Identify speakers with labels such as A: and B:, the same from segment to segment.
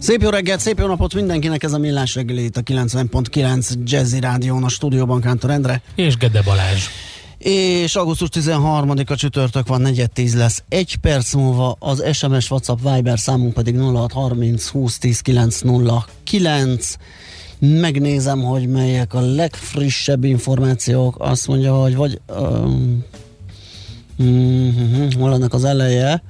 A: Szép jó reggelt, szép jó napot mindenkinek, ez a Millás reggeli itt a 90.9 Jazzy Rádión, a stúdióban Kántor Endre.
B: És Gede Balázs.
A: És augusztus 13-a csütörtök van, 4-10 lesz. Egy perc múlva az SMS, WhatsApp, Viber számunk pedig 0630 20 10 909. Megnézem, hogy melyek a legfrissebb információk. Azt mondja, hogy vagy... Um, mm, hol annak az eleje?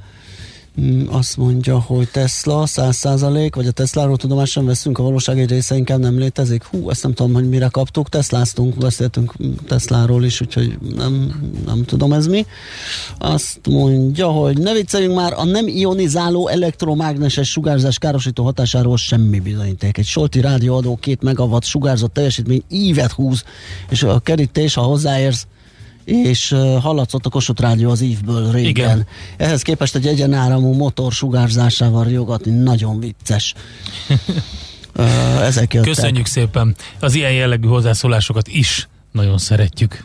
A: Mm, azt mondja, hogy Tesla 100% vagy a Tesláról tudomásan veszünk, a valóság egy része inkább nem létezik. Hú, ezt nem tudom, hogy mire kaptuk, Tesláztunk, beszéltünk Tesláról is, úgyhogy nem, nem tudom ez mi. Azt mondja, hogy ne vicceljünk már, a nem ionizáló elektromágneses sugárzás károsító hatásáról semmi bizonyíték. Egy solti rádióadó két megawatt sugárzott teljesítmény ívet húz, és a kerítés, ha hozzáérsz, és hallatszott a Kossuth Rádió az ívből régen. Igen. Ehhez képest egy egyenáramú motor sugárzásával riogatni nagyon vicces. ezek jöttek.
B: Köszönjük szépen. Az ilyen jellegű hozzászólásokat is nagyon szeretjük.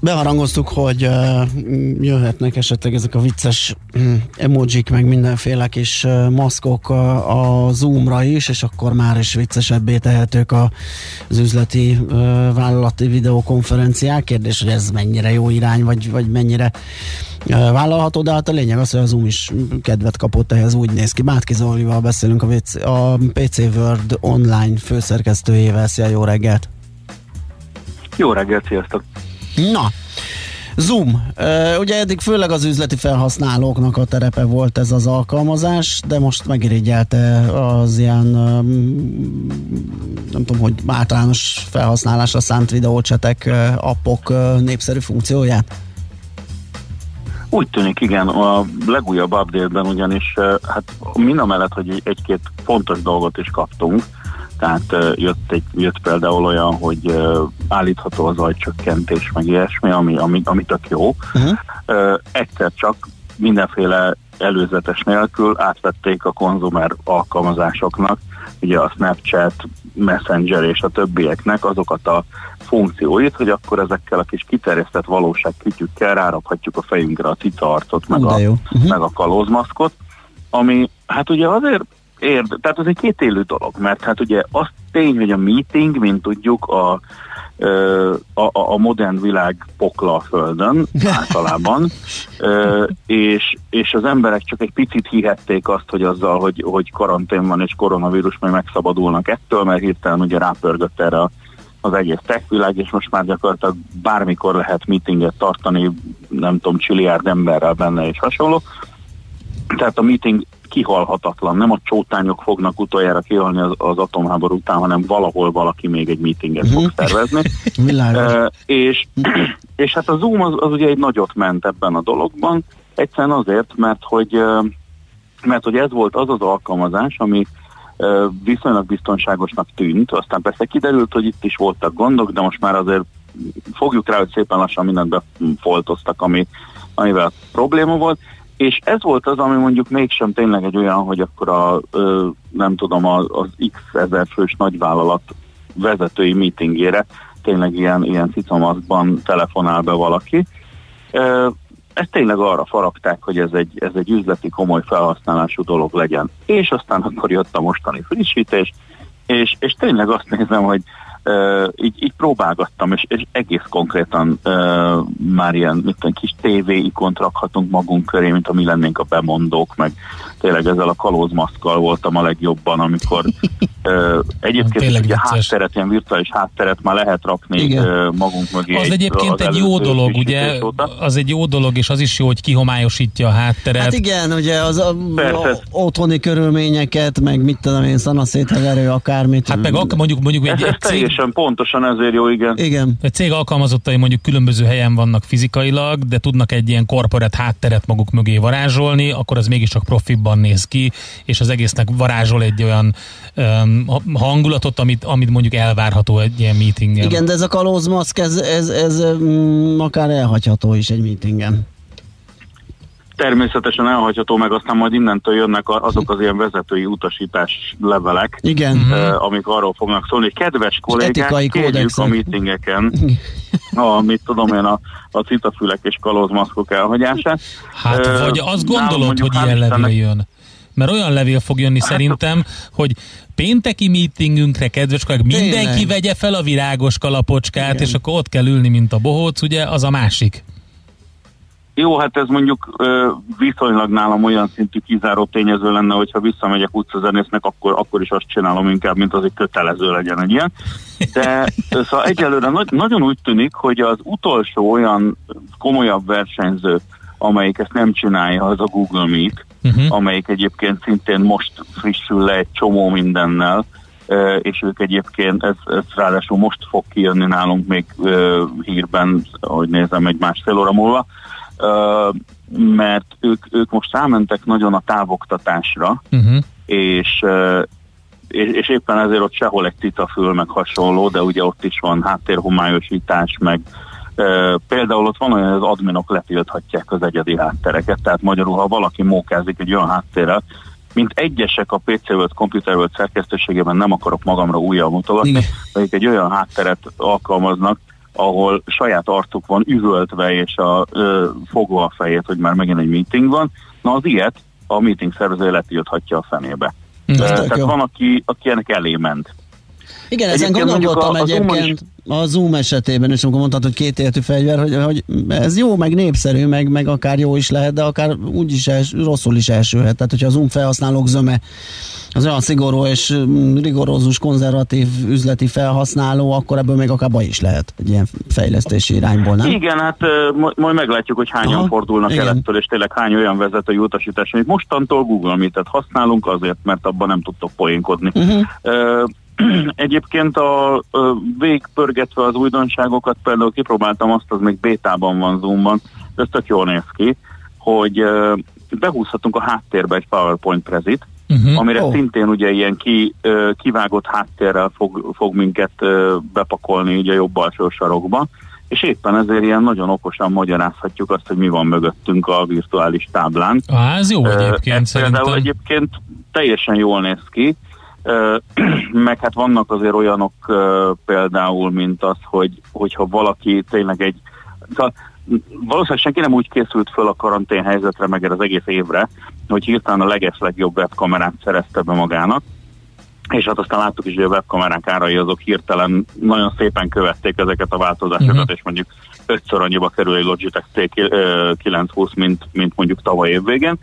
A: beharangoztuk, hogy uh, jöhetnek esetleg ezek a vicces uh, emojik, meg mindenféle kis uh, maszkok a, a Zoomra is, és akkor már is viccesebbé tehetők a, az üzleti uh, vállalati videokonferenciák. Kérdés, hogy ez mennyire jó irány, vagy, vagy mennyire vállalható, de hát a lényeg az, hogy a Zoom is kedvet kapott ehhez, úgy néz ki. Bátki Zolival beszélünk a, WC, a PC World online főszerkesztőjével. Szia, jó reggelt!
C: Jó reggelt, sziasztok!
A: Na, Zoom. Ugye eddig főleg az üzleti felhasználóknak a terepe volt ez az alkalmazás, de most megirigyelte az ilyen nem tudom, hogy általános felhasználásra szánt videócsetek, appok népszerű funkcióját?
C: Úgy tűnik, igen. A legújabb update-ben ugyanis, hát mind a mellett, hogy egy-két fontos dolgot is kaptunk, tehát jött, egy, jött például olyan, hogy állítható az ajcsökkentés, meg ilyesmi, ami, ami, ami tök jó. Uh-huh. Egyszer csak mindenféle előzetes nélkül átvették a konzumer alkalmazásoknak, ugye a Snapchat, Messenger és a többieknek azokat a funkcióit, hogy akkor ezekkel a kis kiterjesztett valóságkütyükkel rárakhatjuk a fejünkre a cica arcot, meg, a, uh-huh. meg a kalózmaszkot, ami hát ugye azért érd, tehát ez egy két élő dolog, mert hát ugye az tény, hogy a meeting, mint tudjuk, a, a, a modern világ pokla a Földön általában, és, és az emberek csak egy picit hihették azt, hogy azzal, hogy, hogy karantén van és koronavírus majd megszabadulnak ettől, mert hirtelen ugye rápörgött erre az egész techvilág, és most már gyakorlatilag bármikor lehet meetinget tartani, nem tudom, csiliárd emberrel benne és hasonló. Tehát a meeting kihalhatatlan. Nem a csótányok fognak utoljára kihalni az, az atomháború után, hanem valahol valaki még egy meetinget fog mhm. szervezni. uh, és, és hát a Zoom az, az ugye egy nagyot ment ebben a dologban, egyszerűen azért, mert hogy, mert hogy ez volt az az alkalmazás, ami viszonylag biztonságosnak tűnt, aztán persze kiderült, hogy itt is voltak gondok, de most már azért fogjuk rá, hogy szépen lassan mindent befoltoztak, ami, amivel probléma volt, és ez volt az, ami mondjuk mégsem tényleg egy olyan, hogy akkor a, ö, nem tudom, az, az x ezer fős nagyvállalat vezetői meetingére tényleg ilyen, ilyen cicamaszkban telefonál be valaki. Ö, ezt tényleg arra faragták, hogy ez egy, ez egy üzleti komoly felhasználású dolog legyen. És aztán akkor jött a mostani frissítés, és, és tényleg azt nézem, hogy Uh, így, így próbálgattam, és, és egész konkrétan uh, már ilyen mit tudom, kis TV ikont rakhatunk magunk köré, mint mi lennénk a bemondók, meg tényleg ezzel a kalózmaszkkal voltam a legjobban, amikor uh, egyébként
B: Tényleg
C: ugye
B: vicces.
C: hátteret, ilyen virtuális hátteret már lehet rakni
A: Igen.
C: magunk mögé.
B: Az egyébként
C: az
B: egy jó dolog, ugye?
C: óta.
B: Az egy jó dolog, és az is jó, hogy kihomályosítja a hátteret.
A: Hát igen, ugye az a,
C: Persze.
A: a otthoni körülményeket, meg mit tudom én, szanaszétheverő, akármit.
B: Hát meg mondjuk, mondjuk egy,
C: ez
B: egy, cég,
C: teljesen pontosan ezért jó, igen.
A: Igen.
B: egy cég alkalmazottai mondjuk különböző helyen vannak fizikailag, de tudnak egy ilyen korporát hátteret maguk mögé varázsolni, akkor az mégiscsak profibban néz ki, és az egésznek varázsol egy olyan um, hangulatot, amit, amit mondjuk elvárható egy ilyen meetingen.
A: Igen, de ez a kalózmaszk, ez, ez, ez mm, akár elhagyható is egy meetingen.
C: Természetesen elhagyható, meg aztán majd innentől jönnek azok az ilyen vezetői utasítás levelek,
A: Igen.
C: Uh, amik arról fognak szólni, hogy kedves kollégák, kérjük a meetingeken, a, mit tudom én, a, a citafülek és kalózmaszkok elhagyását.
B: Hát,
C: Ö,
B: vagy azt gondolod, hogy ilyen levél jön? Mert olyan levél fog jönni
C: Hát,
B: szerintem, hogy pénteki meetingünkre, kedves kollégák, mindenki vegye fel a virágos kalapocskát,
A: Igen.
B: és akkor ott kell ülni, mint a bohóc, ugye, az a másik.
C: Jó, hát ez mondjuk viszonylag nálam olyan szintű kizáró tényező lenne, hogyha visszamegyek utcazenésznek, akkor, akkor is azt csinálom inkább, mint az, hogy kötelező legyen egy ilyen. De szóval egyelőre nagy, nagyon úgy tűnik, hogy az utolsó olyan komolyabb versenyző, amelyik ezt nem csinálja, az a Google Meet,
B: Uh-huh.
C: amelyik egyébként szintén most frissül le egy csomó mindennel, és ők egyébként, ez, ez ráadásul most fog kijönni nálunk még hírben, ahogy nézem, egy másfél óra múlva, mert ők, ők most rámentek nagyon a távoktatásra,
B: Uh-huh.
C: és, és, és éppen ezért ott sehol egy citafül, meg hasonló, de ugye ott is van háttérhomályosítás, meg például ott van olyan, hogy az adminok letilthatják az egyedi háttereket, tehát magyarul, ha valaki mókázik egy olyan háttérrel, mint egyesek a PC World Computer World szerkesztőségében nem akarok magamra újra mutogatni, akik egy olyan hátteret alkalmaznak, ahol saját arcuk van üvöltve és a, ö, fogva a fejét, hogy már megint egy meeting van. Na az ilyet a meeting szervező letilthatja a fenébe.
A: Tök
C: Tehát
A: jó.
C: van, aki, aki ennek elé ment.
A: Igen, ezen
C: Egyébként
A: gondolkodtam
C: a- a Zoom-on
A: egyébként a Zoom esetében, és amikor mondtad, hogy két értű fegyver, hogy, hogy ez jó, meg népszerű, meg, meg akár jó is lehet, de akár úgy is els, rosszul is elsülhet. Tehát, hogyha a Zoom felhasználók zöme az olyan szigorú és mm, rigorózus, konzervatív üzleti felhasználó, akkor ebből még akár baj is lehet egy ilyen fejlesztési irányból, nem?
C: Igen, hát majd meglátjuk, hogy hányan
A: Aha,
C: fordulnak
A: igen.
C: el ettől, és tényleg hány olyan vezetői utasítás, hogy mostantól Google Meet-et használunk azért, mert abban nem tudtok poénkodni.
A: Uh-huh.
C: Ö, Egyébként a ö, végpörgetve az újdonságokat, például kipróbáltam azt, az még bétában van Zoomban, de ez tök jól néz ki, hogy ö, behúzhatunk a háttérbe egy PowerPoint prezit,
B: Uh-huh.
C: amire oh. szintén ugye ilyen ki, ö, kivágott háttérrel fog, fog minket ö, bepakolni ugye a jobb alsó sarokba, és éppen ezért ilyen nagyon okosan magyarázhatjuk azt, hogy mi van mögöttünk a virtuális táblán.
B: Á, ez jó egyébként
C: ez
B: szerintem.
C: Például egyébként teljesen jól néz ki, meg hát vannak azért olyanok például, mint az, hogy, hogyha valaki tényleg egy... Szóval valószínűleg senki nem úgy készült föl a karantén helyzetre, meg az egész évre, hogy hirtelen a leges legjobb webkamerát szerezte be magának, és hát aztán láttuk is, hogy a webkamerák árai azok hirtelen nagyon szépen követték ezeket a változásokat, uh-huh. és mondjuk ötször annyiba kerül egy Logitech T920, mint, mint mondjuk tavaly évvégén.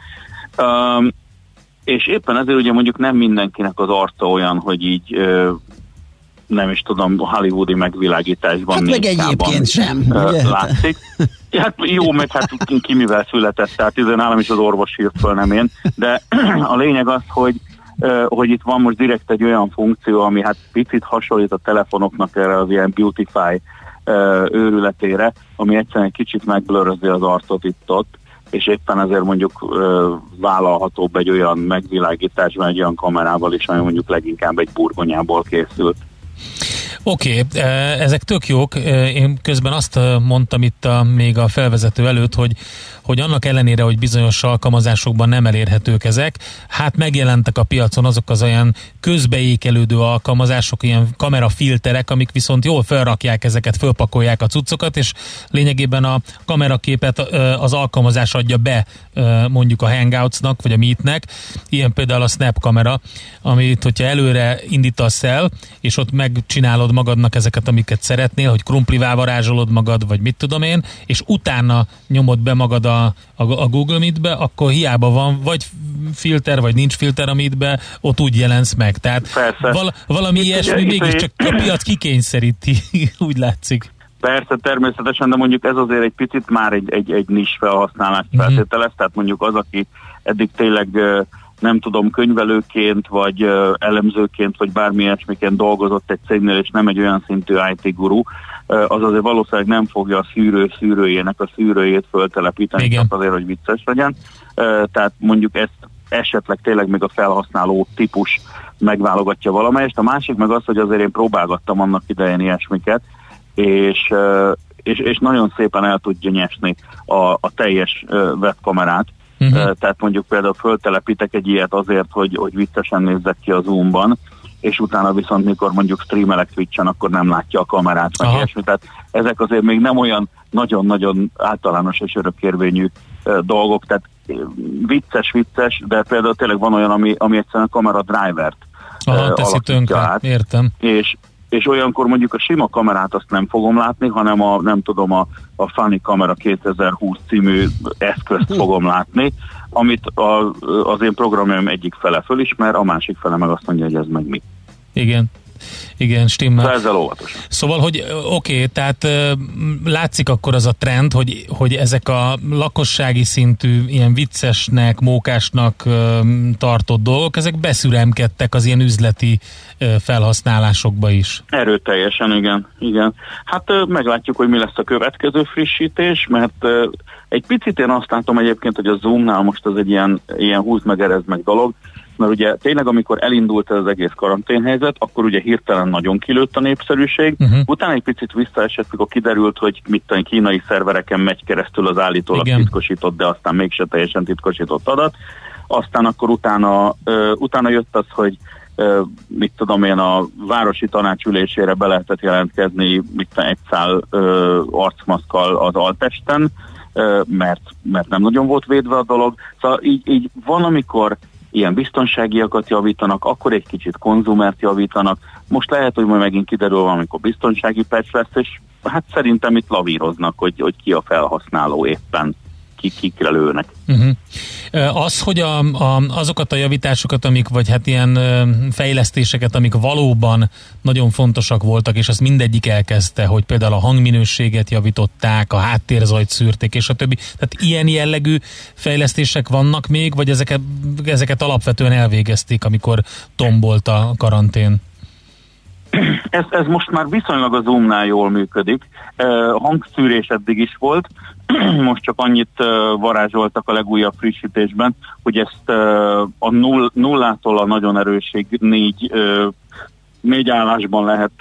C: Um, és éppen ezért ugye mondjuk nem mindenkinek az arca olyan, hogy így nem is tudom, hollywoodi megvilágításban
A: Hát meg egyébként sem, ugye?
C: látszik. Ja, Hát jó, meg hát ki mivel született, tehát izé nálam is az orvos hírt föl, nem én. De a lényeg az, hogy hogy itt van most direkt egy olyan funkció, ami hát picit hasonlít a telefonoknak erre az ilyen beautify őrületére, ami egyszerűen egy kicsit megblörözi az arcot itt-ott, és éppen ezért mondjuk vállalhatóbb egy olyan megvilágításban, egy olyan kamerával is, ami mondjuk leginkább egy burgonyából készült.
B: Oké, okay, ezek tök jók. Én közben azt mondtam itt a, még a felvezető előtt, hogy hogy annak ellenére, hogy bizonyos alkalmazásokban nem elérhetők ezek, hát megjelentek a piacon azok az olyan közbeékelődő alkalmazások, ilyen kamerafilterek, amik viszont jól felrakják ezeket, fölpakolják a cuccokat, és lényegében a kameraképet az alkalmazás adja be mondjuk a Hangoutsnak, vagy a Meetnek, ilyen például a Snap kamera, amit hogyha előre indítasz el, és ott megcsinálod magadnak ezeket, amiket szeretnél, hogy krumplivá varázsolod magad, vagy mit tudom én, és utána nyomod be magad a, a, a Google Meet-be, akkor hiába van vagy filter, vagy nincs filter a Meet-be, ott úgy jelensz meg. Tehát val, valami Itt ilyesmi ugye, mégiscsak a piac kikényszeríti, úgy látszik.
C: Persze, természetesen, de mondjuk ez azért egy picit már egy, egy, egy nis felhasználást mm-hmm. feltételez, tehát mondjuk az, aki eddig tényleg nem tudom, könyvelőként, vagy elemzőként, vagy bármi ilyesmiként dolgozott egy cégnél, és nem egy olyan szintű IT guru, az azért valószínűleg nem fogja a szűrő szűrőjének a szűrőjét föltelepíteni, csak azért, hogy vicces legyen. Tehát mondjuk ezt esetleg tényleg még a felhasználó típus megválogatja valamelyest. A másik meg az, hogy azért én próbálgattam annak idején ilyesmiket, és, és, és nagyon szépen el tudja nyesni a, a teljes webkamerát. Uh-huh. Tehát mondjuk például föltelepítek egy ilyet azért, hogy, hogy viccesen nézzek ki a Zoom-ban, és utána viszont mikor mondjuk streamelek Twitch-en, akkor nem látja a kamerát, vagy ilyesmi. Tehát ezek azért még nem olyan nagyon-nagyon általános és örökérvényű dolgok, tehát vicces-vicces, de például tényleg van olyan, ami, ami egyszerűen a kamera drivert
B: Aha, teszi tönkre, át, értem.
C: És, és olyankor mondjuk a sima kamerát azt nem fogom látni, hanem a, nem tudom, a, a Funny Camera 2020 című eszközt fogom látni, amit a, az én programjaim egyik fele fölismer, a másik fele meg azt mondja, hogy ez meg mi.
B: Igen. Igen, stimmel.
C: Szóval ezzel óvatosan.
B: Szóval, hogy oké, okay, tehát látszik akkor az a trend, hogy, hogy ezek a lakossági szintű, ilyen viccesnek, mókásnak tartott dolgok, ezek beszüremkedtek az ilyen üzleti felhasználásokba is.
C: Erőteljesen, igen. igen. Hát meglátjuk, hogy mi lesz a következő frissítés, mert egy picit én azt látom egyébként, hogy a Zoomnál most az egy ilyen, ilyen húz meg, erez meg dolog, mert ugye tényleg amikor elindult ez az egész karanténhelyzet, akkor ugye hirtelen nagyon kilőtt a népszerűség, uh-huh. utána egy picit visszaesett, mikor kiderült, hogy mit a kínai szervereken megy keresztül az állítólag Igen. titkosított, de aztán mégse teljesen titkosított adat. Aztán akkor utána, uh, utána jött az, hogy mit tudom én, a városi tanácsülésére be lehetett jelentkezni mit egy szál uh, arcmaszkkal az altesten, mert, mert nem nagyon volt védve a dolog. Szóval így, így van, amikor ilyen biztonságiakat javítanak, akkor egy kicsit konzumert javítanak. Most lehet, hogy majd megint kiderül valamikor biztonsági patch lesz, és hát szerintem itt lavíroznak, hogy, hogy ki a felhasználó éppen kik kikre lőnek.
B: Uh-huh. Az, hogy a, a, azokat a javításokat, amik, vagy hát ilyen fejlesztéseket, amik valóban nagyon fontosak voltak, és azt mindegyik elkezdte, hogy például a hangminőséget javították, a háttérzajt szűrték, és a többi. Tehát ilyen jellegű fejlesztések vannak még, vagy ezeket, ezeket alapvetően elvégezték, amikor tombolt a karantén?
C: Ez, ez most már viszonylag a Zoomnál jól működik. Hangszűrés eddig is volt, most csak annyit varázsoltak a legújabb frissítésben, hogy ezt a null, nullától a nagyon erőség négy, négy állásban lehet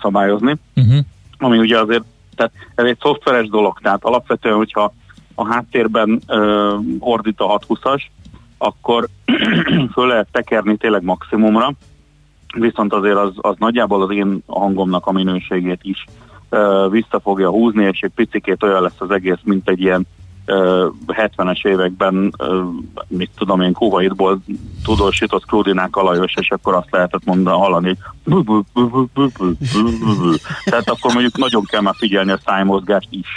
C: szabályozni, uh-huh. ami ugye azért, tehát ez egy szoftveres dolog, tehát alapvetően, hogyha a háttérben ordít a 620-as, akkor föl lehet tekerni tényleg maximumra, viszont azért az, az nagyjából az én hangomnak a minőségét is uh, vissza fogja húzni, és egy picikét olyan lesz az egész, mint egy ilyen uh, 70-es években, uh, mit tudom én, Kuwaitból tudósított Krudinák alajos, és akkor azt lehetett mondani, hallani, hogy tehát akkor mondjuk nagyon kell már figyelni a szájmozgást is.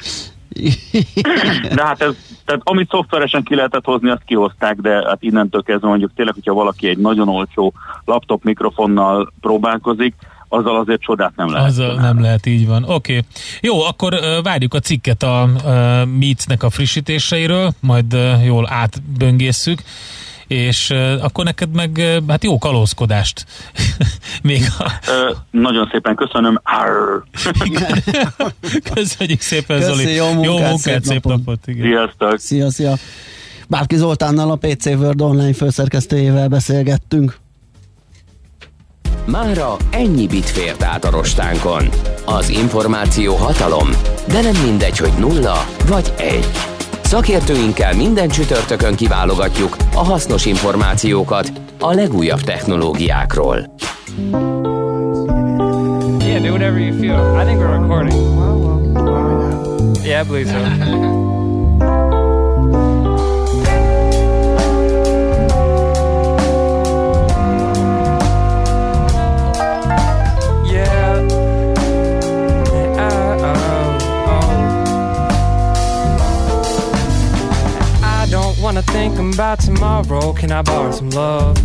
C: De hát ez, tehát amit szoftveresen ki lehetett hozni, azt kihozták, de hát innentől kezdve mondjuk tényleg, hogyha valaki egy nagyon olcsó laptop mikrofonnal próbálkozik, azzal azért csodát nem lehet.
B: Azzal nem lehet, így van. Oké. Okay. Jó, akkor várjuk a cikket a uh, Meets-nek a frissítéseiről, majd jól átböngészszük és akkor neked meg hát jó kalózkodást. Még a...
C: uh, nagyon szépen köszönöm.
B: Köszönjük szépen, Köszi, Zoli.
A: Jó munkát, jó munkát szép, szép napot. napot
C: igen. Sziasztok.
A: Szia, szia. Bárki Zoltánnal a PC World online főszerkesztőjével beszélgettünk.
D: Mára ennyi bit fért át a rostánkon. Az információ hatalom, de nem mindegy, hogy nulla vagy egy. Szakértőinkkel minden csütörtökön kiválogatjuk a hasznos információkat a legújabb technológiákról.
E: Yeah, do whatever you feel. I think we're recording. Yeah, I believe so. wanna think about tomorrow. Can I borrow some love?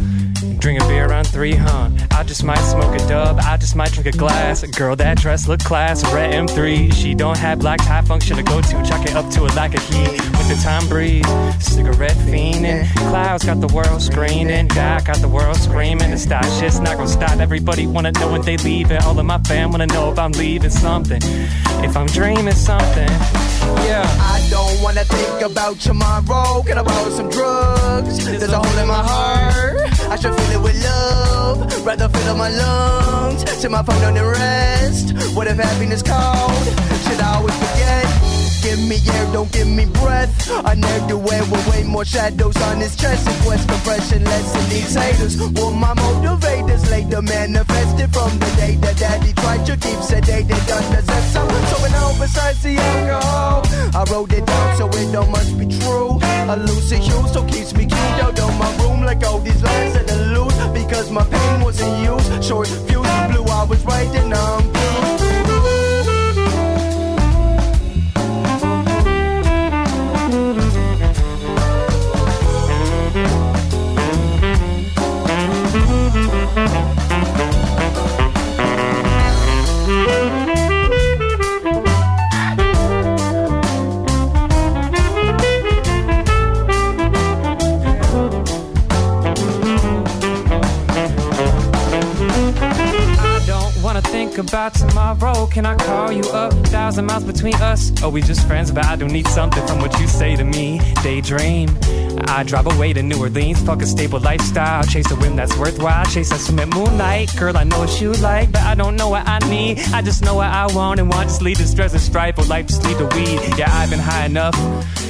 E: Drink a beer around three, huh? I just might smoke a dub. I just might drink a glass. Girl that dress look class. Red M3. She don't have black tie function to go to. Chuck it up to it like a heat. With the time breeze. Cigarette fiending. Clouds got the world screaming. God got the world screaming. The style shit's not gonna stop. Everybody wanna know when they leave it. All of my fam wanna know if I'm leaving something. If I'm dreaming something. Yeah.
F: Wanna think about tomorrow. Can I borrow some drugs? There's a hole in my heart. I should fill it with love. Rather fill up my lungs. Set my phone on the rest. What if happiness called? Should I always forget? Give me air, don't give me breath. I never do wear with way more shadows on his chest. And quest compression, less than these haters. Well, my motivators later manifested from the day that daddy tried to keep sedated under some. So when all besides the alcohol, I wrote it down so it don't must be true. A lucid hue, so keeps me keyed out on my room like all these lines and the loose. Because my pain wasn't used. Short fuse blue, I was writing um,
E: about tomorrow. Can I call you up? Thousand miles between us. Are we just friends? But I do need something from what you say to me. Daydream. I drive away to New Orleans, fuck a stable lifestyle. Chase a whim that's worthwhile. Chase a swim at moonlight. Girl, I know what you like, but I don't know what I need. I just know what I want and want. Just lead the stress and strife, or life just lead the weed. Yeah, I've been high enough.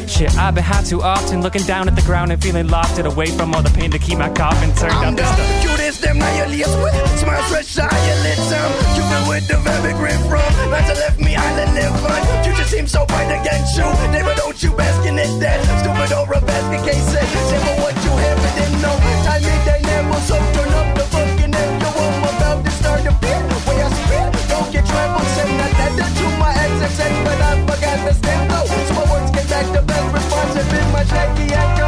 E: Shit, I've been high too often, looking down at the ground and feeling lost it away from all the pain to keep my coffin turned
F: I'm
E: up. I'm
F: the cutest, them now you with. Smile fresh, eyelids, um, Cupid with the very grip from. Nights left me island live fun. Future seems so bright against you. Never don't you bask in it dead. Stupid or a basket Say what you have, know. So turn up the fucking. I'm to. Way I don't get that letter to my ex, ex, but I forgot the though. So get back the best response. Echo.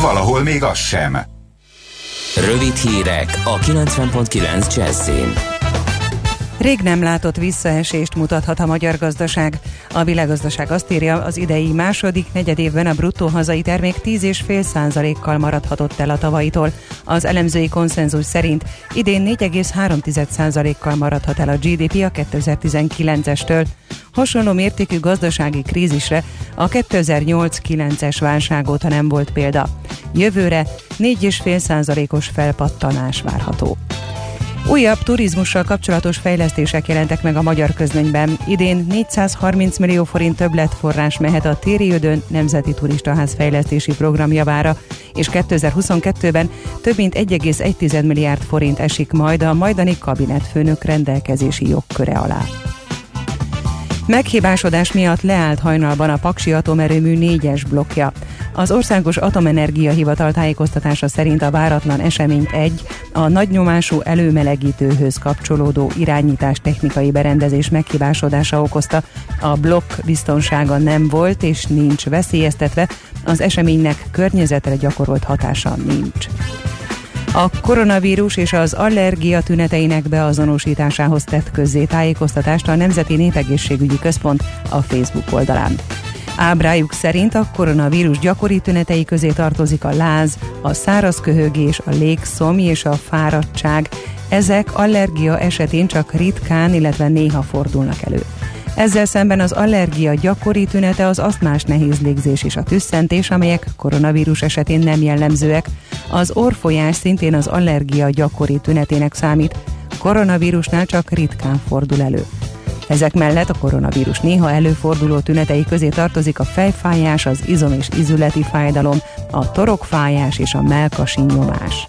G: Valahol még az sem.
D: Rövid hírek a 90.9 Jazzin.
H: Rég nem látott visszaesést mutathat a magyar gazdaság. A világgazdaság azt írja, az idei második negyedévben a bruttó hazai termék 10,5 százalékkal maradhatott el a tavaitól. Az elemzői konszenzus szerint idén 4,3 százalékkal maradhat el a GDP a 2019-estől. Hasonló mértékű gazdasági krízisre a 2008-9-es válság óta nem volt példa. Jövőre 4,5%-os felpattanás várható. Újabb turizmussal kapcsolatos fejlesztések jelentek meg a magyar közlönyben. Idén 430 millió forint többletforrás mehet a Tériödön Nemzeti Turistaház fejlesztési program javára, és 2022-ben több mint 1,1 milliárd forint esik majd a majdani kabinetfőnök rendelkezési jogköre alá. Meghibásodás miatt leállt hajnalban a Paksi atomerőmű négyes blokkja. Az Országos Atomenergia Hivatal tájékoztatása szerint a váratlan eseményt egy, a nagynyomású előmelegítőhöz kapcsolódó irányítás technikai berendezés meghibásodása okozta. A blokk biztonsága nem volt és nincs veszélyeztetve, az eseménynek környezetre gyakorolt hatása nincs. A koronavírus és az allergia tüneteinek beazonosításához tett közzé tájékoztatást a Nemzeti Népegészségügyi Központ a Facebook oldalán. Ábrájuk szerint a koronavírus gyakori tünetei közé tartozik a láz, a száraz köhögés, a légszom és a fáradtság. Ezek allergia esetén csak ritkán, illetve néha fordulnak elő. Ezzel szemben az allergia gyakori tünete az asztmás nehéz légzés és a tüsszentés, amelyek koronavírus esetén nem jellemzőek. Az orfolyás szintén az allergia gyakori tünetének számít, koronavírusnál csak ritkán fordul elő. Ezek mellett a koronavírus néha előforduló tünetei közé tartozik a fejfájás, az izom- és izületi fájdalom, a torokfájás és a melkasi nyomás.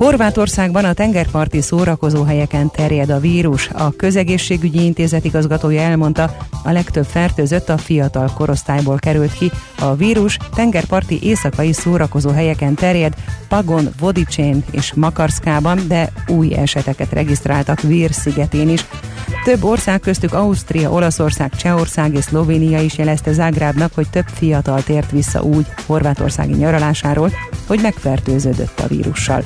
H: Horvátországban a tengerparti szórakozóhelyeken terjed a vírus. A közegészségügyi intézet igazgatója elmondta, a legtöbb fertőzött a fiatal korosztályból került ki. A vírus tengerparti éjszakai szórakozóhelyeken terjed, Pagon, Vodicsén és Makarszkában, de új eseteket regisztráltak Vír szigetén is. Több ország köztük Ausztria, Olaszország, Csehország és Szlovénia is jelezte Zágrábnak, hogy több fiatal tért vissza úgy horvátországi nyaralásáról, hogy megfertőződött a vírussal.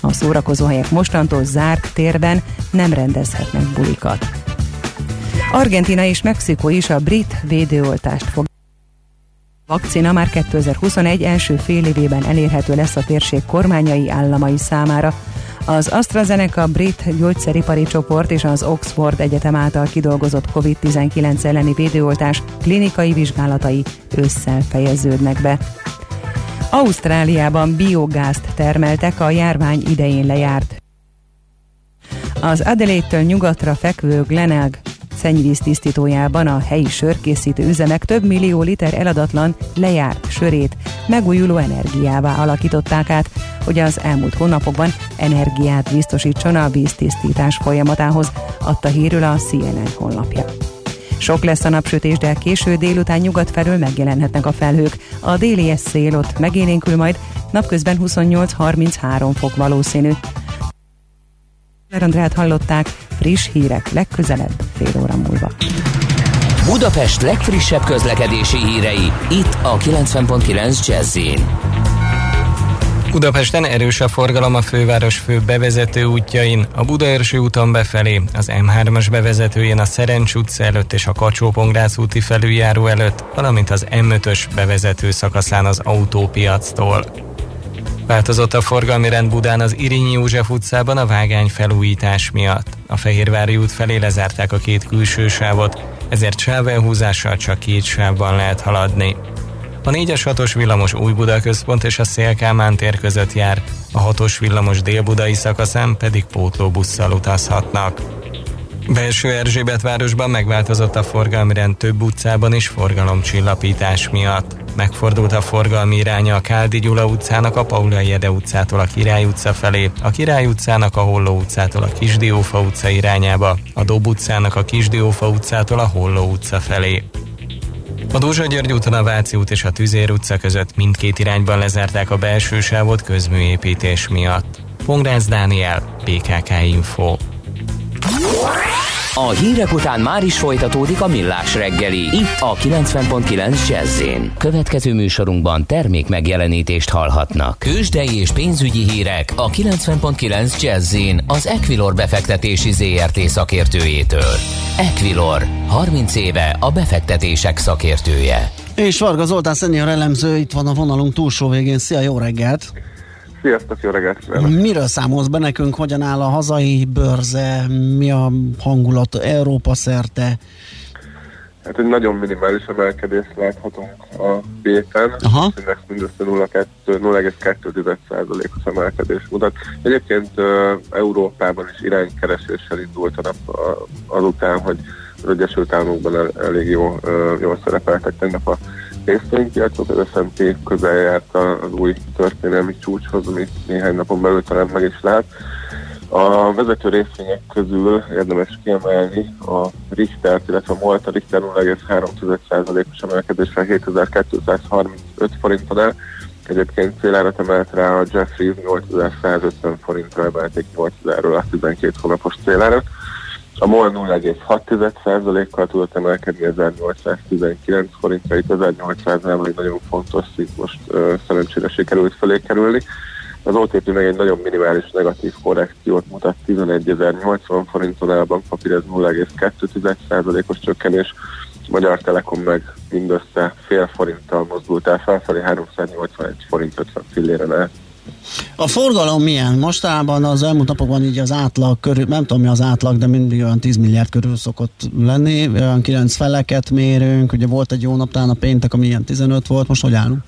H: A szórakozóhelyek mostantól zárt térben nem rendezhetnek bulikat. Argentina és Mexikó is a brit védőoltást fog vakcina már 2021 első fél évében elérhető lesz a térség kormányai államai számára. Az AstraZeneca brit gyógyszeripari csoport és az Oxford Egyetem által kidolgozott COVID-19 elleni védőoltás klinikai vizsgálatai ősszel fejeződnek be. Ausztráliában biogázt termeltek a járvány idején lejárt. Az Adelaide-től nyugatra fekvő Glenelg szennyvíz tisztítójában a helyi sörkészítő üzemek több millió liter eladatlan, lejárt sörét megújuló energiává alakították át, hogy az elmúlt hónapokban energiát biztosítson a víztisztítás folyamatához, adta hírül a CNN honlapja. Sok lesz a napsütés, de késő délután nyugat felől megjelenhetnek a felhők. A déli szél ott megélénkül majd, napközben 28-33 fok valószínű. Andrát hallották, friss hírek legközelebb fél óra múlva.
D: Budapest legfrissebb közlekedési hírei, itt a 90.9 jazz
I: Budapesten erős a forgalom a főváros fő bevezető útjain, a Budaörsi úton befelé, az M3-as bevezetőjén a Szerencs utca előtt és a kacsó úti felüljáró előtt, valamint az M5-ös bevezető szakaszán az autópiactól. Változott a forgalmi rend Budán az Irinyi József utcában a vágány felújítás miatt. A Fehérvári út felé lezárták a két külső sávot, ezért sávelhúzással csak két sávban lehet haladni. A 4-es 6-os villamos Új Buda központ és a Szélkámán tér között jár, a 6-os villamos délbudai szakaszán pedig pótlóbusszal utazhatnak. Belső Erzsébet városban megváltozott a forgalmi rend több utcában is forgalomcsillapítás miatt. Megfordult a forgalmi iránya a Káldi Gyula utcának a Paula Jede utcától a Király utca felé, a Király utcának a Holló utcától a Kisdiófa utca irányába, a Dob utcának a Kisdiófa utcától a Holló utca felé. A Dózsa György úton a Váci út és a Tüzér utca között mindkét irányban lezárták a belső sávot közműépítés miatt. Pongrász Dániel, PKK Info.
D: A hírek után már is folytatódik a millás reggeli. Itt a 90.9 jazz Következő műsorunkban termék megjelenítést hallhatnak. Kősdei és pénzügyi hírek a 90.9 jazz az Equilor befektetési ZRT szakértőjétől. Equilor, 30 éve a befektetések szakértője.
A: És Varga Zoltán szenior elemző itt van a vonalunk túlsó végén. Szia, jó reggelt!
J: Sziasztok, jó reggelt!
A: Miről számolsz be nekünk, hogyan áll a hazai bőrze, mi a hangulat Európa szerte?
J: Hát egy nagyon minimális emelkedést láthatunk a béten,
A: Aha.
J: ennek mindössze 0,2%-os emelkedés mutat. Egyébként Európában is iránykereséssel indult a nap azután, hogy az Egyesült Államokban el, elég jó, jól szerepeltek tegnap a részvénypiacok, az S&P közel járt az új történelmi csúcshoz, ami néhány napon belül talán meg is lát. A vezető részvények közül érdemes kiemelni a Richter, illetve a Molta Richter 0,3%-os emelkedéssel 7235 forinton el. Egyébként célárat emelt rá a Jeffries 8150 forintra emelték 8000-ről a 12 hónapos célárat. A MOL 0,6%-kal tudott emelkedni 1819 forintra, itt 1800-nál egy nagyon fontos szint most uh, szerencsére sikerült felé kerülni. Az OTP meg egy nagyon minimális negatív korrekciót mutat, 11.080 forinton el, a bankpapír ez 0,2%-os csökkenés, Magyar Telekom meg mindössze fél forinttal mozdult el felfelé, 381 forint 50 filléren el.
A: A forgalom milyen? Mostában az elmúlt napokban így az átlag körül, nem tudom mi az átlag, de mindig olyan 10 milliárd körül szokott lenni, olyan 9 feleket mérünk, ugye volt egy jó nap, talán a péntek, ami ilyen 15 volt, most hogy állunk?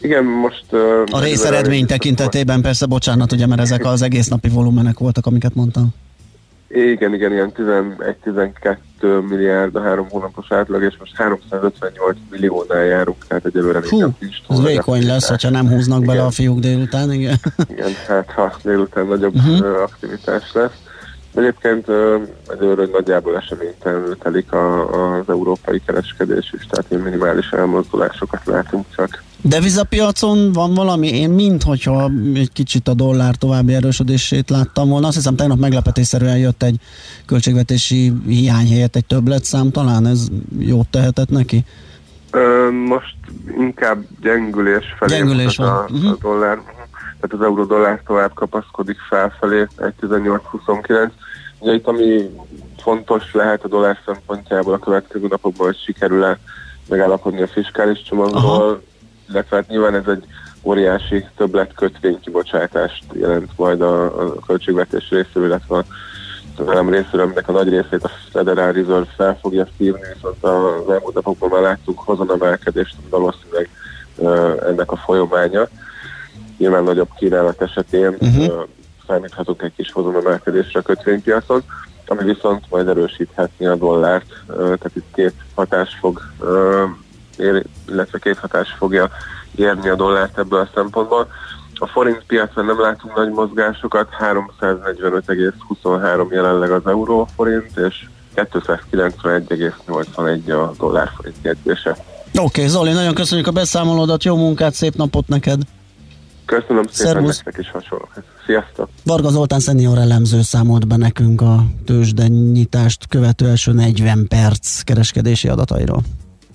J: Igen, most... Uh,
A: A részeredmény tekintetében persze, bocsánat, ugye, mert ezek az egész napi volumenek voltak, amiket mondtam.
J: Igen, igen, ilyen 11-12 milliárd a három hónapos átlag, és most 358 milliónál járunk, tehát egyelőre még nem
A: nincs Ez vékony lesz, hogyha nem húznak igen. bele a fiúk délután, igen.
J: Igen, hát ha délután nagyobb uh-huh. aktivitás lesz. Egyébként egyelőre nagyjából eseménytelenül telik a, az európai kereskedés is, tehát minimális elmozdulásokat látunk csak.
A: Devizapiacon van valami, én mint hogyha egy kicsit a dollár további erősödését láttam volna. Azt hiszem tegnap meglepetésszerűen jött egy költségvetési hiány helyett egy többletszám, talán ez jót tehetett neki?
J: Ö, most inkább gyengülés felé
A: gyengülés van.
J: A, uh-huh. a dollár. Tehát az euró-dollár tovább kapaszkodik felfelé, 1.1829. Ugye itt ami fontos lehet a dollár szempontjából a következő napokban, hogy sikerül-e megállapodni a fiskális csomagról, Aha illetve hát nyilván ez egy óriási többlet kötvénykibocsátást jelent majd a, a költségvetés részéről, illetve a nem részéről, aminek a nagy részét a Federal Reserve fel fogja szívni, viszont az elmúlt napokban már láttunk hozonemelkedést, valószínűleg ennek a folyamánya. Nyilván nagyobb kínálat esetén uh-huh. számíthatunk egy kis hozonemelkedésre a kötvénypiacon, ami viszont majd erősíthetni a dollárt, tehát itt két hatás fog ér, illetve két hatás fogja érni a dollárt ebből a szempontból. A forint piacon nem látunk nagy mozgásokat, 345,23 jelenleg az euró forint, és 291,81 a dollár forint jegyzése. Oké,
A: okay, Zoli, nagyon köszönjük a beszámolódat, jó munkát, szép napot neked!
J: Köszönöm szépen Szervusz. nektek is hasonlók. Sziasztok!
A: Varga Zoltán szenior elemző számolt be nekünk a tőzsde nyitást követő első 40 perc kereskedési adatairól.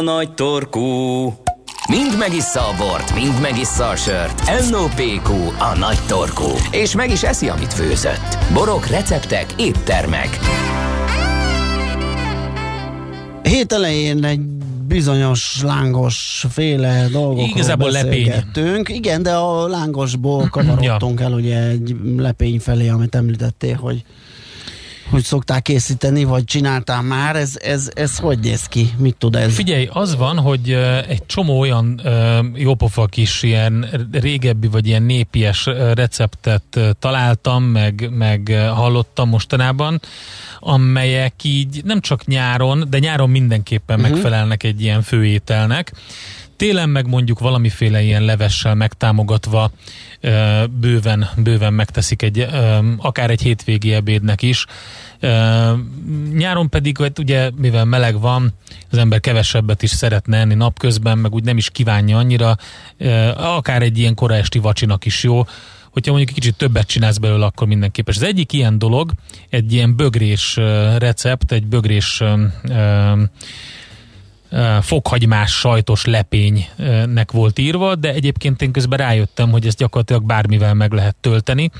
D: A nagy torkú. Mind megissza a bort, mind megissza a sört. NOPQ, a nagy torkú. És meg is eszi, amit főzött. Borok, receptek, éttermek.
A: Hét elején egy bizonyos lángos féle dolgokról
B: Igazából
A: beszélgettünk. Igen, de a lángosból kavarodtunk el ugye egy lepény felé, amit említettél, hogy hogy szokták készíteni, vagy csináltál már, ez, ez, ez hogy néz ki? Mit tud ez?
B: Figyelj, az van, hogy egy csomó olyan jópofa kis ilyen régebbi, vagy ilyen népies receptet találtam, meg, meg hallottam mostanában, amelyek így nem csak nyáron, de nyáron mindenképpen uh-huh. megfelelnek egy ilyen főételnek. Télen meg mondjuk valamiféle ilyen levessel megtámogatva bőven, bőven megteszik egy, akár egy hétvégi ebédnek is. Nyáron pedig, hát ugye, mivel meleg van, az ember kevesebbet is szeretne enni napközben, meg úgy nem is kívánja annyira, akár egy ilyen kora esti vacsinak is jó, hogyha mondjuk egy kicsit többet csinálsz belőle, akkor mindenképpen. Az egyik ilyen dolog, egy ilyen bögrés recept, egy bögrés fokhagymás sajtos lepénynek volt írva, de egyébként én közben rájöttem, hogy ezt gyakorlatilag bármivel meg lehet tölteni.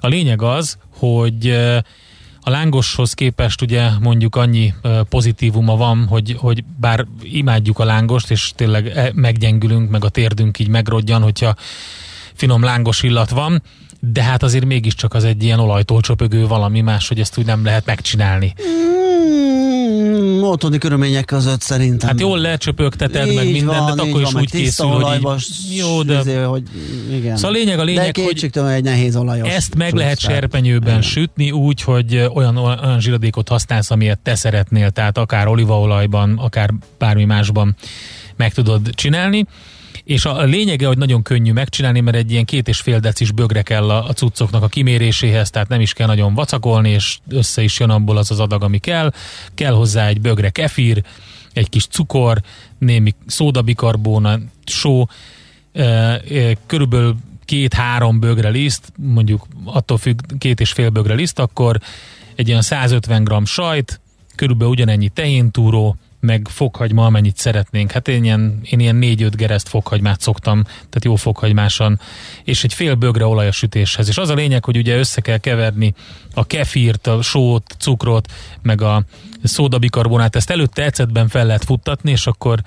B: A lényeg az, hogy a lángoshoz képest ugye mondjuk annyi pozitívuma van, hogy, hogy bár imádjuk a lángost, és tényleg e, meggyengülünk, meg a térdünk így megrodjan, hogyha finom lángos illat van, de hát azért mégiscsak az egy ilyen olajtól csöpögő valami más, hogy ezt úgy nem lehet megcsinálni.
A: Mm, otthoni körülmények között szerintem.
B: Hát jól lecsöpögteted, meg mindent, de akkor is úgy készül, hogy így, jó, de...
A: Azért, hogy igen.
B: Szóval a lényeg a lényeg,
A: de hogy egy nehéz olajos
B: ezt meg lehet serpenyőben igen. sütni úgy, hogy olyan, olyan zsiradékot használsz, amilyet te szeretnél, tehát akár olívaolajban, akár bármi másban meg tudod csinálni és a lényege, hogy nagyon könnyű megcsinálni, mert egy ilyen két és fél decis bögre kell a, a cuccoknak a kiméréséhez, tehát nem is kell nagyon vacakolni, és össze is jön abból az az adag, ami kell. Kell hozzá egy bögre kefír, egy kis cukor, némi szódabikarbóna, só, körülbelül két-három bögre liszt, mondjuk attól függ két és fél bögre liszt, akkor egy olyan 150 g sajt, körülbelül ugyanennyi tehéntúró, meg fokhagyma, amennyit szeretnénk. Hát én ilyen, én ilyen 4-5 gereszt fokhagymát szoktam, tehát jó fokhagymásan, és egy fél bögre olaj a sütéshez. És az a lényeg, hogy ugye össze kell keverni a kefírt, a sót, cukrot, meg a szódabikarbonát, ezt előtte ecetben fel lehet futtatni, és akkor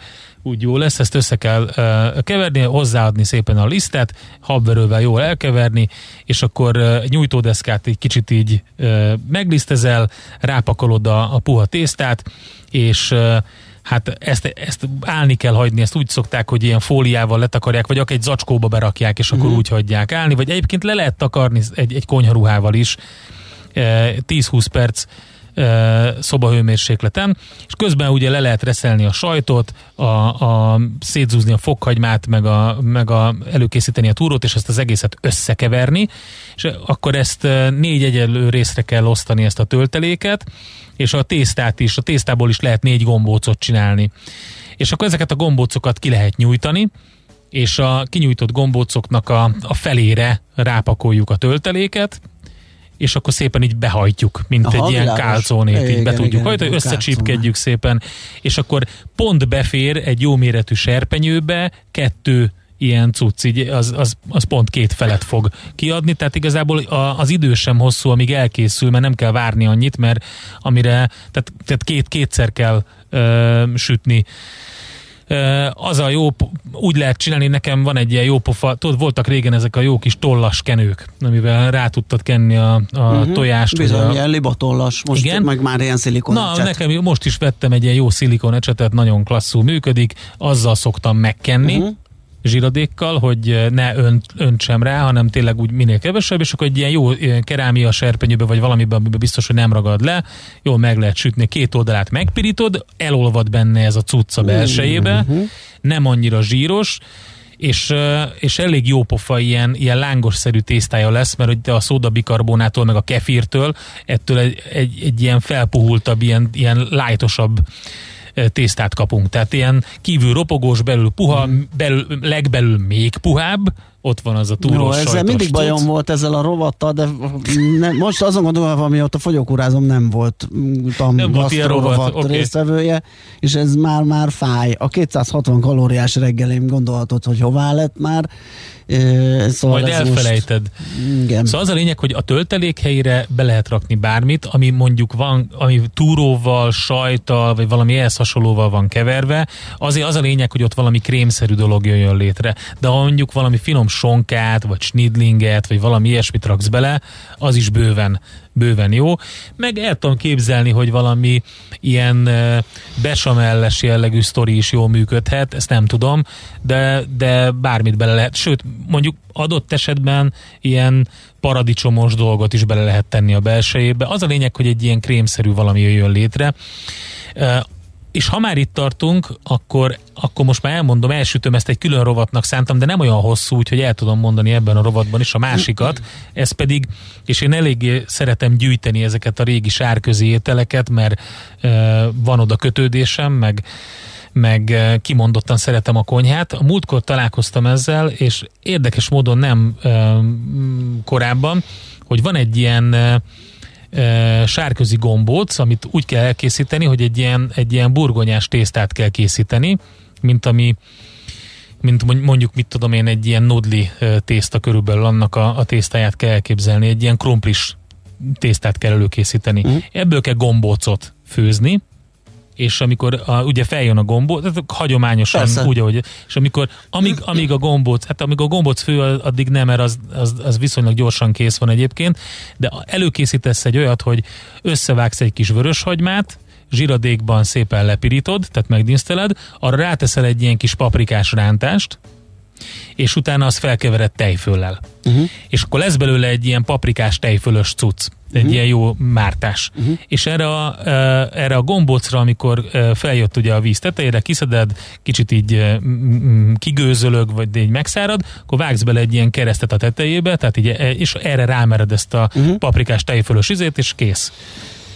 B: úgy jó lesz, ezt össze kell uh, keverni, hozzáadni szépen a lisztet, habverővel jól elkeverni, és akkor uh, nyújtódeszkát egy kicsit így uh, meglisztezel, rápakolod a, a puha tésztát, és uh, hát ezt, ezt állni kell hagyni, ezt úgy szokták, hogy ilyen fóliával letakarják, vagy akár egy zacskóba berakják, és akkor uh-huh. úgy hagyják állni, vagy egyébként le lehet takarni egy, egy konyharuhával is, 10-20 perc szobahőmérsékleten, és közben ugye le lehet reszelni a sajtot, a, a szétzúzni a fokhagymát, meg, a, meg a, előkészíteni a túrót, és ezt az egészet összekeverni, és akkor ezt négy egyenlő részre kell osztani ezt a tölteléket, és a tésztát is, a tésztából is lehet négy gombócot csinálni. És akkor ezeket a gombócokat ki lehet nyújtani, és a kinyújtott gombócoknak a, a felére rápakoljuk a tölteléket, és akkor szépen így behajtjuk, mint Aha, egy ilyen kálcónét, így be tudjuk hajtani, összecsípkedjük szépen, és akkor pont befér egy jó méretű serpenyőbe kettő ilyen cucc, így az, az, az pont két felet fog kiadni, tehát igazából a, az idő sem hosszú, amíg elkészül, mert nem kell várni annyit, mert amire, tehát, tehát két, kétszer kell ö, sütni az a jó, úgy lehet csinálni, nekem van egy ilyen jó pofa, tudod, voltak régen ezek a jó kis tollas kenők, amivel rá tudtad kenni a, a uh-huh. tojást.
A: Bizony, a... ilyen libatollas, most Igen? meg már ilyen szilikon
B: Na, ecset. nekem most is vettem egy ilyen jó szilikon ecsetet, nagyon klasszul működik, azzal szoktam megkenni, uh-huh zsiradékkal, hogy ne önt, öntsem rá, hanem tényleg úgy minél kevesebb, és akkor egy ilyen jó ilyen kerámia serpenyőbe, vagy valamiben, amiben biztos, hogy nem ragad le, jól meg lehet sütni, két oldalát megpirítod, elolvad benne ez a cucca belsejébe,
A: Mhm.
B: nem annyira zsíros, és, ö, és elég jó pofa ilyen, ilyen lángosszerű tésztája lesz, mert hogy a szódabikarbonától, meg a kefirtől, ettől egy, egy, egy ilyen felpuhultabb, ilyen, ilyen lájtosabb tésztát kapunk. Tehát ilyen kívül ropogós, belül puha, belül, legbelül még puhább, ott van az a
A: Jó,
B: túros
A: ezzel mindig bajom
B: cucc.
A: volt ezzel a rovattal, de ne, most azon gondolom, amióta fogyókúrázom nem volt tam
B: Nem volt ilyen rovat,
A: rovat
B: oké.
A: résztvevője, és ez már már fáj. A 260 kalóriás reggelim gondolhatod, hogy hová lett már. Szóval
B: Majd elfelejted.
A: Most, igen.
B: Szóval az a lényeg, hogy a töltelék helyére be lehet rakni bármit, ami mondjuk van, ami túróval, sajttal, vagy valami ehhez hasonlóval van keverve, azért az a lényeg, hogy ott valami krémszerű dolog jöjjön létre. De ha mondjuk valami finom sonkát, vagy snidlinget, vagy valami ilyesmit raksz bele, az is bőven bőven jó. Meg el tudom képzelni, hogy valami ilyen besamelles jellegű sztori is jól működhet, ezt nem tudom, de, de bármit bele lehet. Sőt, mondjuk adott esetben ilyen paradicsomos dolgot is bele lehet tenni a belsejébe. Az a lényeg, hogy egy ilyen krémszerű valami jöjjön létre. És ha már itt tartunk, akkor, akkor most már elmondom, elsütöm ezt egy külön rovatnak szántam, de nem olyan hosszú, úgyhogy el tudom mondani ebben a rovatban is a másikat. Ez pedig, és én eléggé szeretem gyűjteni ezeket a régi sárközi ételeket, mert e, van oda kötődésem, meg meg kimondottan szeretem a konyhát. A múltkor találkoztam ezzel, és érdekes módon nem e, korábban, hogy van egy ilyen e, e, sárközi gombóc, amit úgy kell elkészíteni, hogy egy ilyen, egy ilyen burgonyás tésztát kell készíteni, mint ami mint mondjuk, mit tudom én, egy ilyen nudli e, tészta körülbelül annak a, a tésztáját kell elképzelni, egy ilyen krumplis tésztát kell előkészíteni. Uh-huh. Ebből kell gombócot főzni, és amikor a, ugye feljön a gombóc, tehát hagyományosan
A: Persze.
B: úgy, ahogy, és amikor, amíg, amíg a gombóc, hát amíg a gombóc fő, addig nem, mert az, az, az viszonylag gyorsan kész van egyébként, de előkészítesz egy olyat, hogy összevágsz egy kis vöröshagymát, zsiradékban szépen lepirítod, tehát megdinszteled, arra ráteszel egy ilyen kis paprikás rántást, és utána az felkevered tejföllel. Uh-huh. És akkor lesz belőle egy ilyen paprikás tejfölös cucc, egy uh-huh. ilyen jó mártás. Uh-huh. És erre a, erre a gombócra, amikor feljött ugye a víz tetejére, kiszeded, kicsit így kigőzölög, vagy így megszárad, akkor vágsz bele egy ilyen keresztet a tetejébe, tehát így, és erre rámered ezt a uh-huh. paprikás tejfölös izét, és kész.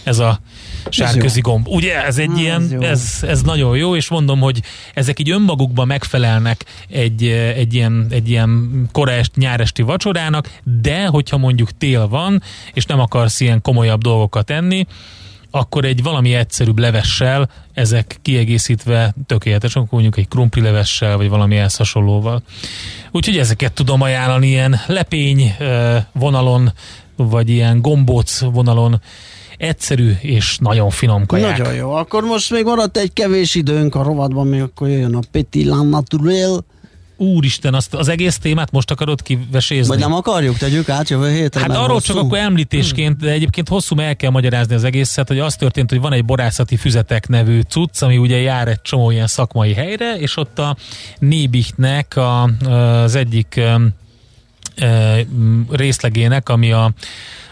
B: Ez a sárközi gomb. Ugye ez egy
A: Ah,
B: ilyen,
A: ez
B: ez, ez nagyon jó, és mondom, hogy ezek így önmagukban megfelelnek egy, egy ilyen, egy ilyen koraest, nyáresti vacsorának, de hogyha mondjuk tél van, és nem akarsz ilyen komolyabb dolgokat enni, akkor egy valami egyszerűbb levessel, ezek kiegészítve tökéletes, akkor mondjuk egy krumpli levessel, vagy valami ehhez hasonlóval. Úgyhogy ezeket tudom ajánlani ilyen lepény vonalon, vagy ilyen gombóc vonalon, egyszerű és nagyon finom kaják.
A: Nagyon jó. Akkor most még maradt egy kevés időnk a rovatban, még akkor jöjjön a Petit La Naturel.
B: Úristen, azt az egész témát most akarod kivesézni?
A: Vagy nem akarjuk, tegyük át jövő hétre.
B: Hát arról
A: hosszú.
B: csak akkor említésként, de egyébként hosszú el kell magyarázni az egészet, hogy az történt, hogy van egy borászati füzetek nevű cucc, ami ugye jár egy csomó ilyen szakmai helyre, és ott a Nébichtnek a, az egyik részlegének, ami a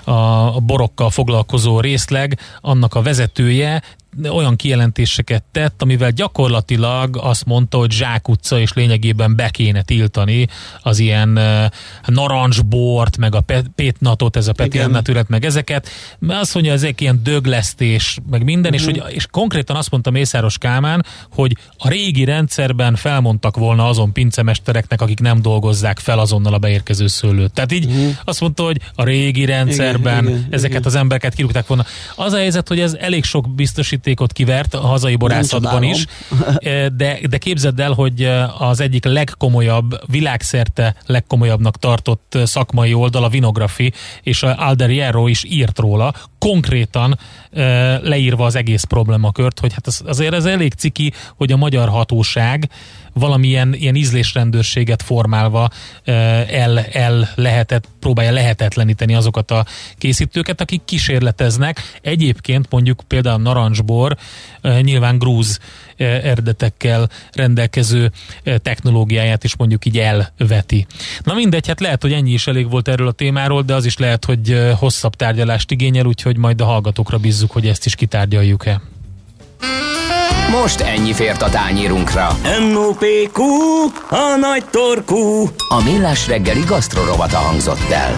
B: a borokkal foglalkozó részleg, annak a vezetője olyan kijelentéseket tett, amivel gyakorlatilag azt mondta, hogy zsákutca és lényegében be kéne tiltani az ilyen narancsbort, meg a pétnatot, ez a petilnatület, meg ezeket, mert azt mondja, ezek ilyen döglesztés, meg minden, uh-huh. és, hogy, és konkrétan azt mondta Mészáros Kálmán, hogy a régi rendszerben felmondtak volna azon pincemestereknek, akik nem dolgozzák fel azonnal a beérkező szőlőt. Tehát így uh-huh. azt mondta, hogy a régi rendszerben igen, igen, ezeket igen. az embereket kirúgták volna. Az a helyzet, hogy ez elég sok biztosítékot kivert a hazai borászatban is, de, de képzeld el, hogy az egyik legkomolyabb, világszerte legkomolyabbnak tartott szakmai oldal, a Vinografi, és a Alderiero is írt róla, konkrétan leírva az egész problémakört, hogy hát az, azért ez elég ciki, hogy a magyar hatóság valamilyen ilyen ízlésrendőrséget formálva el, el lehetett, próbálja lehetetleníteni azokat a készítőket, akik kísérleteznek. Egyébként mondjuk például narancsbor nyilván grúz erdetekkel rendelkező technológiáját is mondjuk így elveti. Na mindegy, hát lehet, hogy ennyi is elég volt erről a témáról, de az is lehet, hogy hosszabb tárgyalást igényel, úgyhogy majd a hallgatókra bízzuk, hogy ezt is kitárgyaljuk-e.
D: Most ennyi fért a tányírunkra.
K: M.O.P.Q. A nagy torkú.
D: A millás reggeli gasztrorovata hangzott el.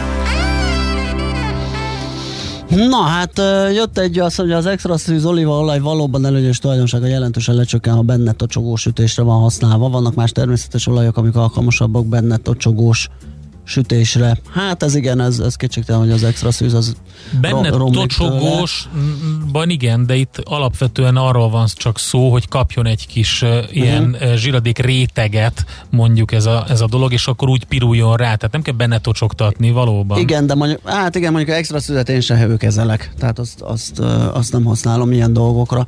A: Na hát jött egy azt, hogy az extra szűz olívaolaj valóban előnyös tulajdonsága jelentősen lecsökken, ha benne tocsogós ütésre van használva. Vannak más természetes olajok, amik alkalmasabbak benne tocsogós sütésre. Hát ez igen, ez, ez kétségtelen, hogy az extra szűz az
B: Benne tocsogósban igen, de itt alapvetően arról van csak szó, hogy kapjon egy kis uh, ilyen uh-huh. zsiradék réteget, mondjuk ez a, ez a dolog, és akkor úgy piruljon rá, tehát nem kell benne tocsogtatni valóban.
A: Igen, de mondjuk, hát igen, mondjuk extra szüzet én sem hevőkezelek, tehát azt, azt, azt nem használom ilyen dolgokra.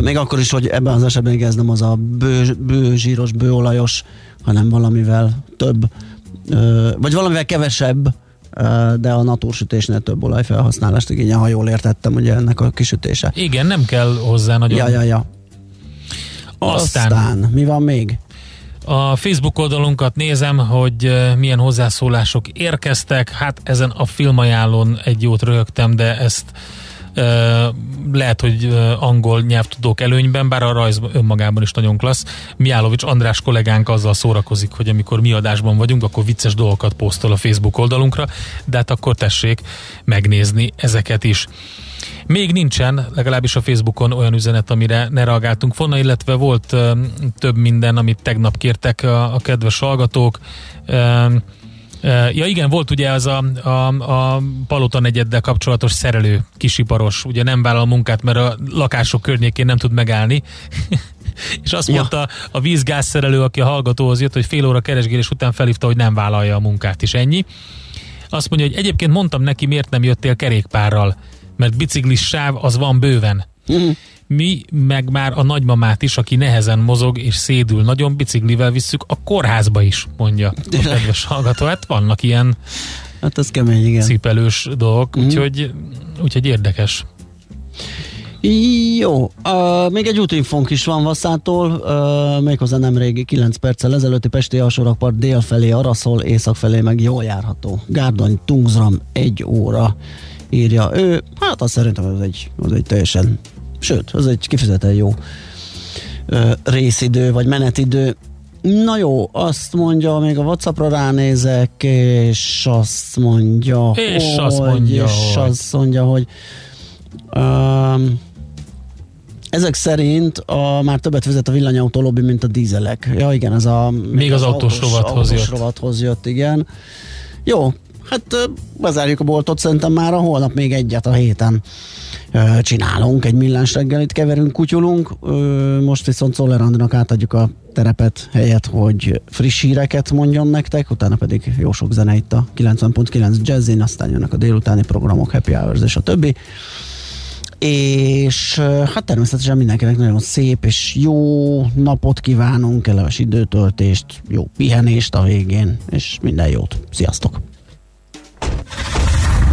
A: Még akkor is, hogy ebben az esetben ez nem az a bő, bő zsíros, bőolajos, hanem valamivel több vagy valamivel kevesebb, de a natúrsütésnél több olajfelhasználást igényel, ha jól értettem, ugye ennek a kisütése.
B: Igen, nem kell hozzá nagyon.
A: Ja, ja, ja. Aztán, Aztán mi van még?
B: A Facebook oldalunkat nézem, hogy milyen hozzászólások érkeztek. Hát ezen a filmajánlón egy jót rögtem, de ezt lehet, hogy angol nyelvtudók előnyben, bár a rajz önmagában is nagyon klassz. Miálovics András kollégánk azzal szórakozik, hogy amikor mi adásban vagyunk, akkor vicces dolgokat posztol a Facebook oldalunkra, de hát akkor tessék megnézni ezeket is. Még nincsen, legalábbis a Facebookon olyan üzenet, amire ne reagáltunk volna, illetve volt uh, több minden, amit tegnap kértek a, a kedves hallgatók. Uh, Ja igen, volt ugye az a, a, a Palota negyeddel kapcsolatos szerelő kisiparos, ugye nem vállal munkát, mert a lakások környékén nem tud megállni. és azt ja. mondta a vízgázszerelő, aki a hallgatóhoz jött, hogy fél óra keresgélés után felhívta, hogy nem vállalja a munkát, és ennyi. Azt mondja, hogy egyébként mondtam neki, miért nem jöttél kerékpárral, mert biciklis sáv az van bőven. Mm mi meg már a nagymamát is, aki nehezen mozog és szédül, nagyon biciklivel visszük a kórházba is, mondja a kedves hallgató. Hát vannak ilyen
A: hát ez kemény, igen.
B: cipelős dolgok, mm-hmm. úgyhogy, úgyhogy érdekes.
A: Jó, uh, még egy útinfónk is van Vasszától, uh, méghozzá nem régi, 9 perccel ezelőtti Pesti alsórakpart dél felé araszol, észak felé meg jól járható. Gárdony, Tungzram, egy óra írja ő. Hát azt szerintem ez egy, az egy teljesen Sőt, az egy kifejezetten jó ö, részidő, vagy menetidő. Na jó, azt mondja, még a Whatsappra ránézek, és azt mondja,
B: és hogy, azt mondja,
A: és hogy. azt mondja, hogy um, ezek szerint a, már többet vezet a villanyautó lobby, mint a dízelek. Ja igen, ez a...
B: Még az, az autós, autós rovathoz
A: autós jött. rovathoz jött, igen. Jó, hát bezárjuk a boltot szerintem már a holnap még egyet a héten csinálunk, egy millás reggelit keverünk, kutyulunk, most viszont Szoller Andrinak átadjuk a terepet helyet, hogy friss híreket mondjon nektek, utána pedig jó sok zene itt a 90.9 Jazzin, aztán jönnek a délutáni programok, Happy Hours és a többi. És hát természetesen mindenkinek nagyon szép és jó napot kívánunk, kellemes időtöltést, jó pihenést a végén, és minden jót. Sziasztok!